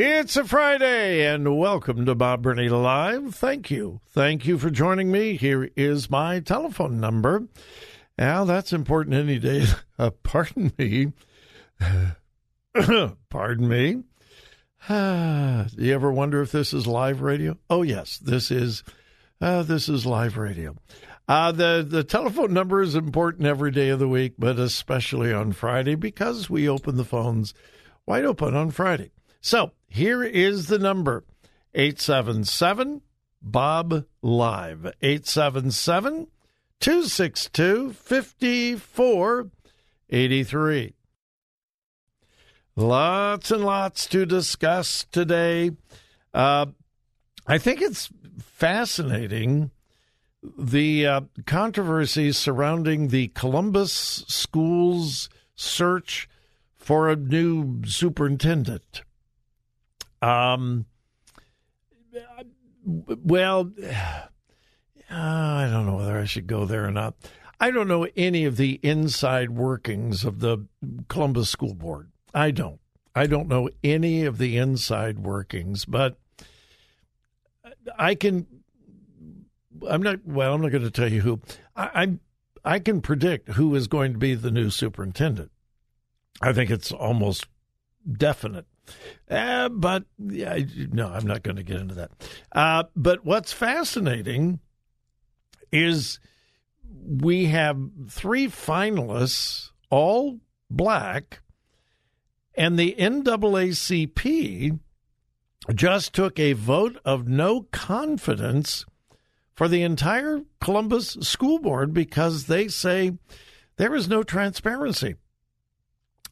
It's a Friday, and welcome to Bob Burney Live. Thank you. Thank you for joining me. Here is my telephone number. Now, that's important any day. Uh, pardon me. pardon me. Do you ever wonder if this is live radio? Oh yes, this is. Uh, this is live radio. Uh, the the telephone number is important every day of the week, but especially on Friday because we open the phones wide open on Friday. So here is the number: eight seven seven Bob Live eight seven seven two six two fifty four eighty three. Lots and lots to discuss today. Uh, I think it's fascinating the uh, controversy surrounding the Columbus schools search for a new superintendent. Um, well, I don't know whether I should go there or not. I don't know any of the inside workings of the Columbus School Board. I don't. I don't know any of the inside workings, but I can. I'm not. Well, I'm not going to tell you who. I, I I can predict who is going to be the new superintendent. I think it's almost definite. Uh, but yeah, no, I'm not going to get into that. Uh, but what's fascinating is we have three finalists, all black, and the NAACP just took a vote of no confidence for the entire Columbus School Board because they say there is no transparency.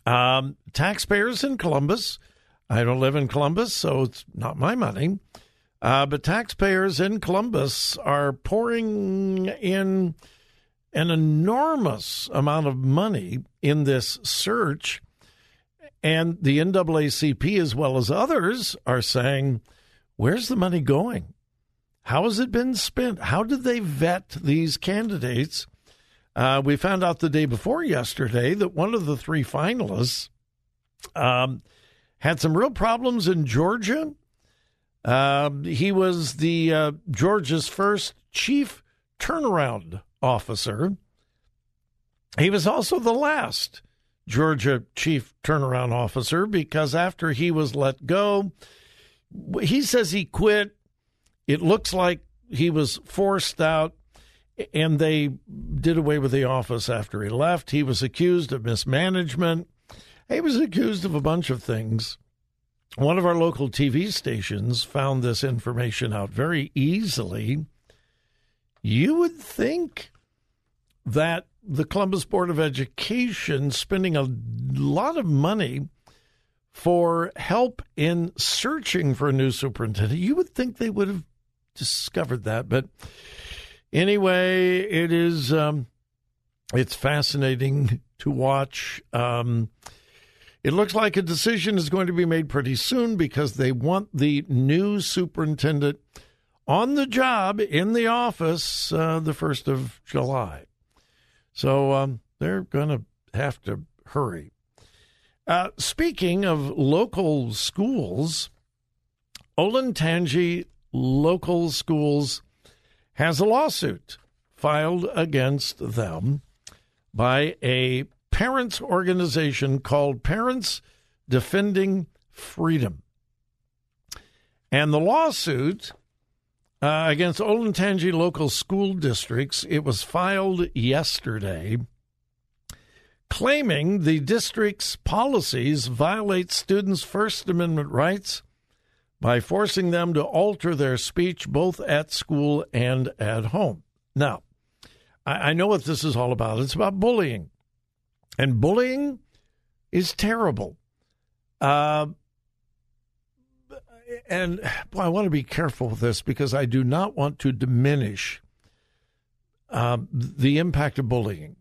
Um, taxpayers in Columbus, I don't live in Columbus, so it's not my money, uh, but taxpayers in Columbus are pouring in an enormous amount of money in this search and the NAACP, as well as others, are saying, where's the money going? How has it been spent? How did they vet these candidates? Uh, we found out the day before yesterday that one of the three finalists um, had some real problems in Georgia. Uh, he was the uh, Georgia's first chief turnaround officer. He was also the last Georgia chief turnaround officer because after he was let go, he says he quit. It looks like he was forced out and they did away with the office after he left. He was accused of mismanagement. He was accused of a bunch of things. One of our local TV stations found this information out very easily. you would think that the Columbus Board of Education spending a lot of money for help in searching for a new superintendent. You would think they would have discovered that, but anyway, it is um, it's fascinating to watch. Um, it looks like a decision is going to be made pretty soon because they want the new superintendent on the job in the office uh, the 1st of July. So um, they're going to have to hurry. Uh, speaking of local schools, Olentangy Local Schools has a lawsuit filed against them by a parents organization called Parents Defending Freedom. And the lawsuit uh, against Olentangy local school districts, it was filed yesterday, claiming the district's policies violate students' First Amendment rights by forcing them to alter their speech both at school and at home. Now, I, I know what this is all about. It's about bullying. And bullying is terrible. Uh, and boy, I want to be careful with this because I do not want to diminish uh, the impact of bullying.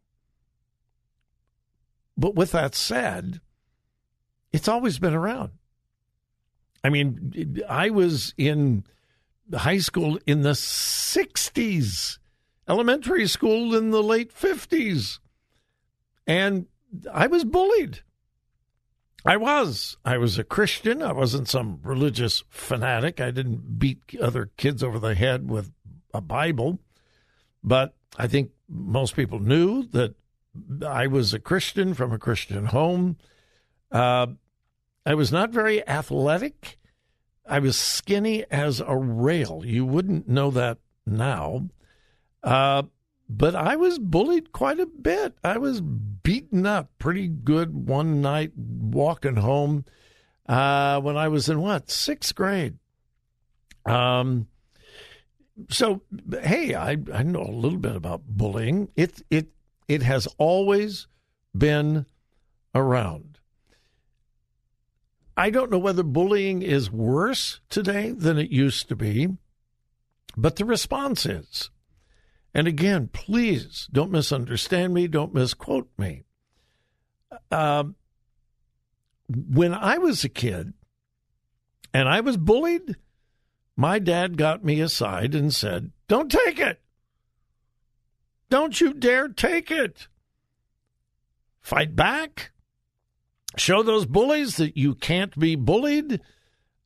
But with that said, it's always been around. I mean, I was in high school in the 60s, elementary school in the late 50s, and I was bullied. I was. I was a Christian. I wasn't some religious fanatic. I didn't beat other kids over the head with a Bible. But I think most people knew that I was a Christian from a Christian home. Uh, I was not very athletic. I was skinny as a rail. You wouldn't know that now. Uh, but I was bullied quite a bit. I was beaten up pretty good one night walking home uh, when I was in what sixth grade. Um, so hey, I I know a little bit about bullying. It it it has always been around. I don't know whether bullying is worse today than it used to be, but the response is. And again, please don't misunderstand me, don't misquote me. Uh, when I was a kid and I was bullied, my dad got me aside and said, Don't take it. Don't you dare take it. Fight back. Show those bullies that you can't be bullied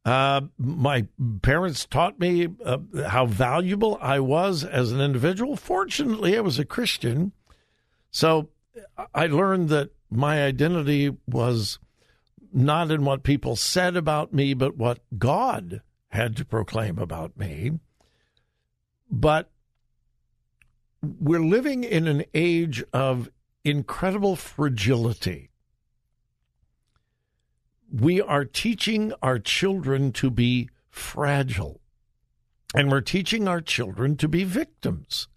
uh, my parents taught me uh, how valuable I was as an individual. Fortunately, I was a Christian. So I learned that my identity was not in what people said about me, but what God had to proclaim about me. But we're living in an age of incredible fragility we are teaching our children to be fragile, and we're teaching our children to be victims.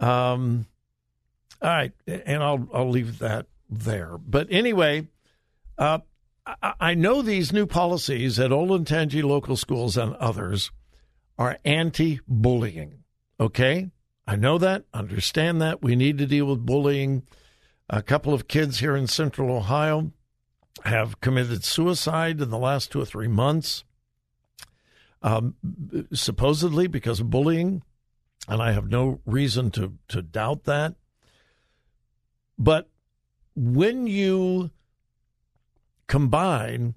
Um, all right, and I'll I'll leave that there. But anyway, uh, I, I know these new policies at Olentangy local schools and others are anti-bullying. Okay, I know that, understand that. We need to deal with bullying. A couple of kids here in Central Ohio have committed suicide in the last two or three months, um, supposedly because of bullying, and I have no reason to, to doubt that. But when you combine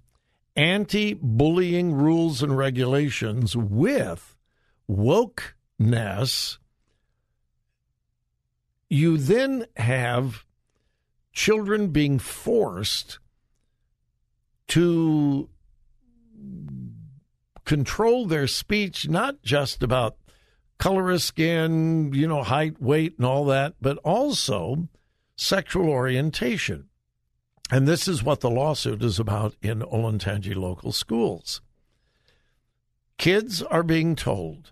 anti bullying rules and regulations with wokeness, you then have children being forced to control their speech, not just about color of skin, you know, height, weight, and all that, but also sexual orientation. And this is what the lawsuit is about in Olentangy local schools. Kids are being told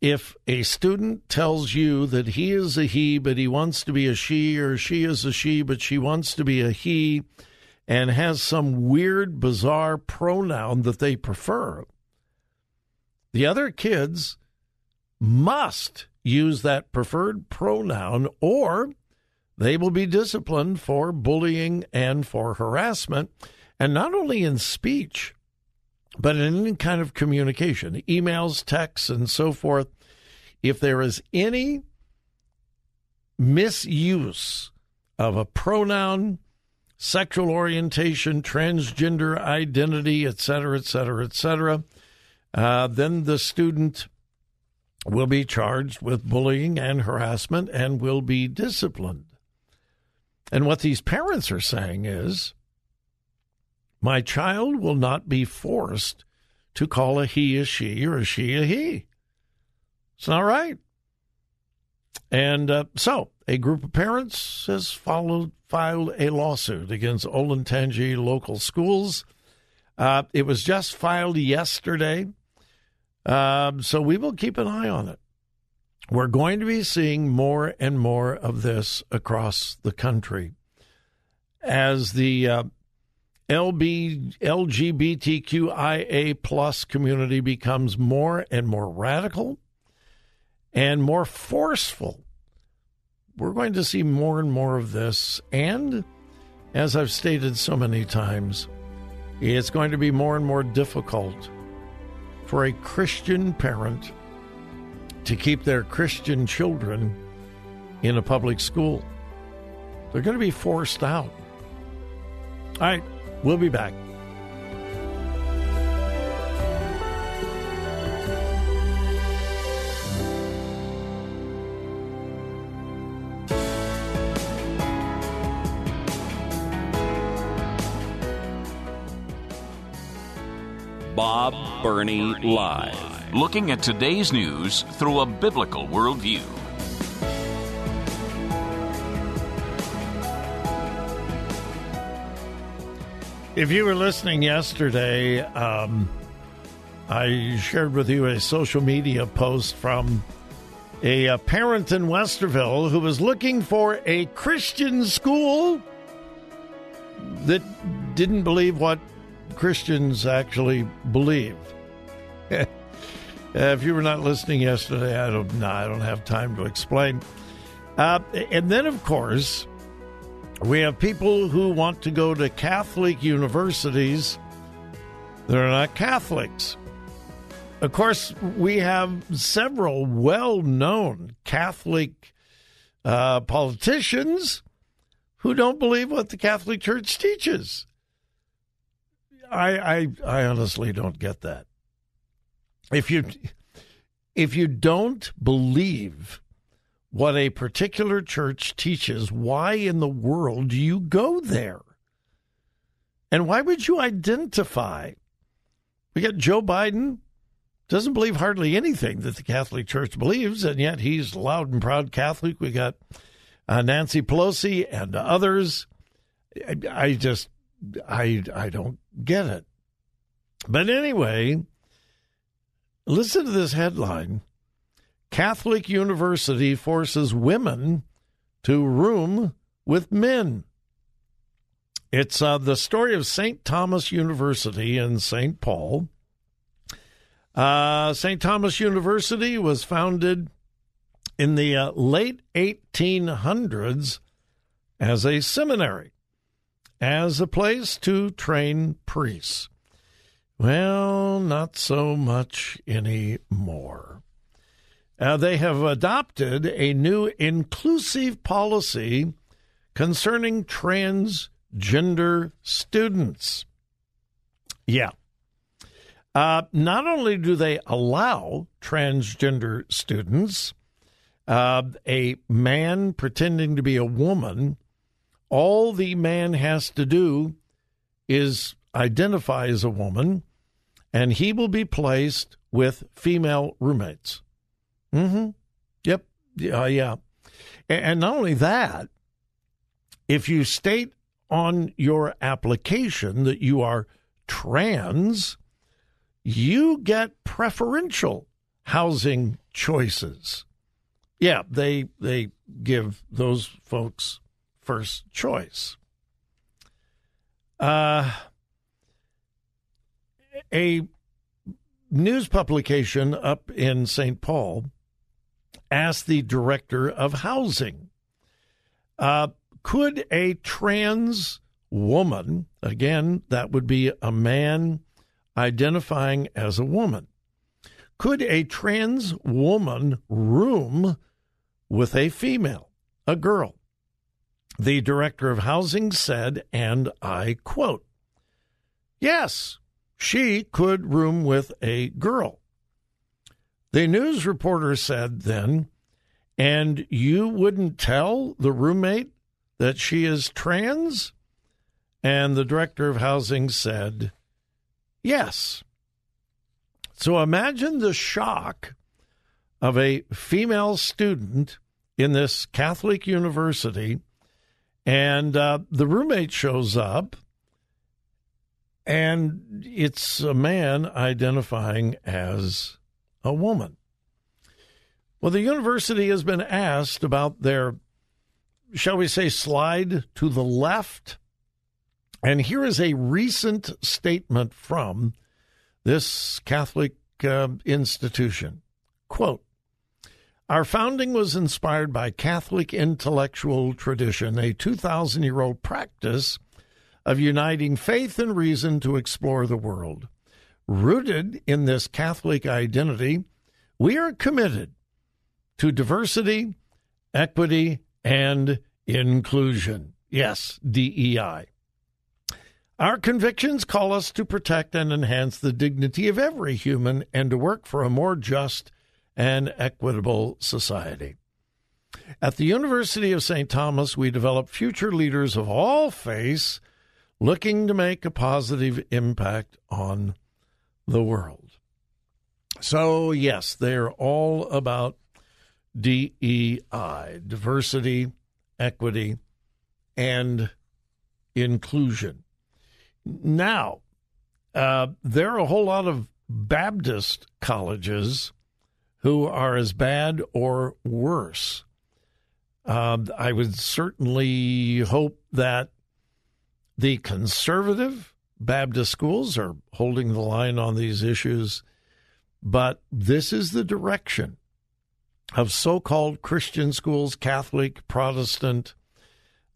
if a student tells you that he is a he, but he wants to be a she, or she is a she, but she wants to be a he, and has some weird, bizarre pronoun that they prefer, the other kids must use that preferred pronoun or they will be disciplined for bullying and for harassment, and not only in speech, but in any kind of communication, emails, texts, and so forth. If there is any misuse of a pronoun, sexual orientation, transgender identity, et cetera, et cetera, et cetera, uh, then the student will be charged with bullying and harassment and will be disciplined. And what these parents are saying is my child will not be forced to call a he a she or a she a he. It's not right. And uh, so a group of parents has followed, filed a lawsuit against Olentangy local schools. Uh, it was just filed yesterday. Um, so we will keep an eye on it. We're going to be seeing more and more of this across the country as the uh, LB, LGBTQIA plus community becomes more and more radical and more forceful. We're going to see more and more of this. And as I've stated so many times, it's going to be more and more difficult for a Christian parent to keep their Christian children in a public school. They're going to be forced out. All right, we'll be back. Bob Burney Live looking at today's news through a biblical worldview. If you were listening yesterday, um, I shared with you a social media post from a, a parent in Westerville who was looking for a Christian school that didn't believe what Christians actually believe. If you were not listening yesterday, I don't. I don't have time to explain. Uh, and then, of course, we have people who want to go to Catholic universities that are not Catholics. Of course, we have several well known Catholic uh, politicians who don't believe what the Catholic Church teaches. I, I, I honestly don't get that if you if you don't believe what a particular church teaches, why in the world do you go there? And why would you identify? We got Joe Biden doesn't believe hardly anything that the Catholic Church believes, and yet he's loud and proud Catholic. We got uh, Nancy Pelosi and others. I, I just I I don't get it. But anyway, Listen to this headline Catholic University forces women to room with men. It's uh, the story of St. Thomas University in St. Paul. Uh, St. Thomas University was founded in the uh, late 1800s as a seminary, as a place to train priests. Well, not so much anymore. Uh, they have adopted a new inclusive policy concerning transgender students. Yeah. Uh, not only do they allow transgender students, uh, a man pretending to be a woman, all the man has to do is identify as a woman and he will be placed with female roommates. Mm-hmm. Yep. Uh, yeah. And, not only that, if you state on your application that you are trans, you get preferential housing choices. Yeah, they they give those folks first choice. Uh, a news publication up in St. Paul asked the director of housing uh, could a trans woman, again, that would be a man identifying as a woman, could a trans woman room with a female, a girl? The director of housing said, and I quote, Yes, she could room with a girl. The news reporter said then, and you wouldn't tell the roommate that she is trans? And the director of housing said, yes. So imagine the shock of a female student in this Catholic university, and uh, the roommate shows up, and it's a man identifying as a woman. Well, the university has been asked about their, shall we say, slide to the left. And here is a recent statement from this Catholic uh, institution. Quote, our founding was inspired by Catholic intellectual tradition, a 2,000 year old practice of uniting faith and reason to explore the world. Rooted in this Catholic identity, we are committed to diversity, equity, and inclusion. Yes, DEI. Our convictions call us to protect and enhance the dignity of every human and to work for a more just and equitable society. At the University of St. Thomas, we develop future leaders of all faiths looking to make a positive impact on the world. So, yes, they're all about DEI, diversity, equity, and inclusion. Now, uh, there are a whole lot of Baptist colleges who are as bad or worse. Uh, I would certainly hope that the conservative Baptist schools are holding the line on these issues, but this is the direction of so called Christian schools, Catholic, Protestant.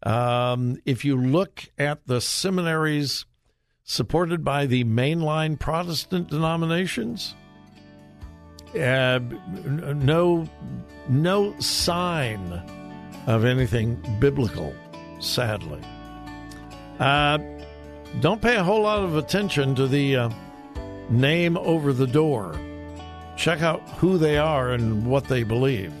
Um, if you look at the seminaries supported by the mainline Protestant denominations, uh, no, no sign of anything biblical, sadly. Uh, don't pay a whole lot of attention to the uh, name over the door. Check out who they are and what they believe.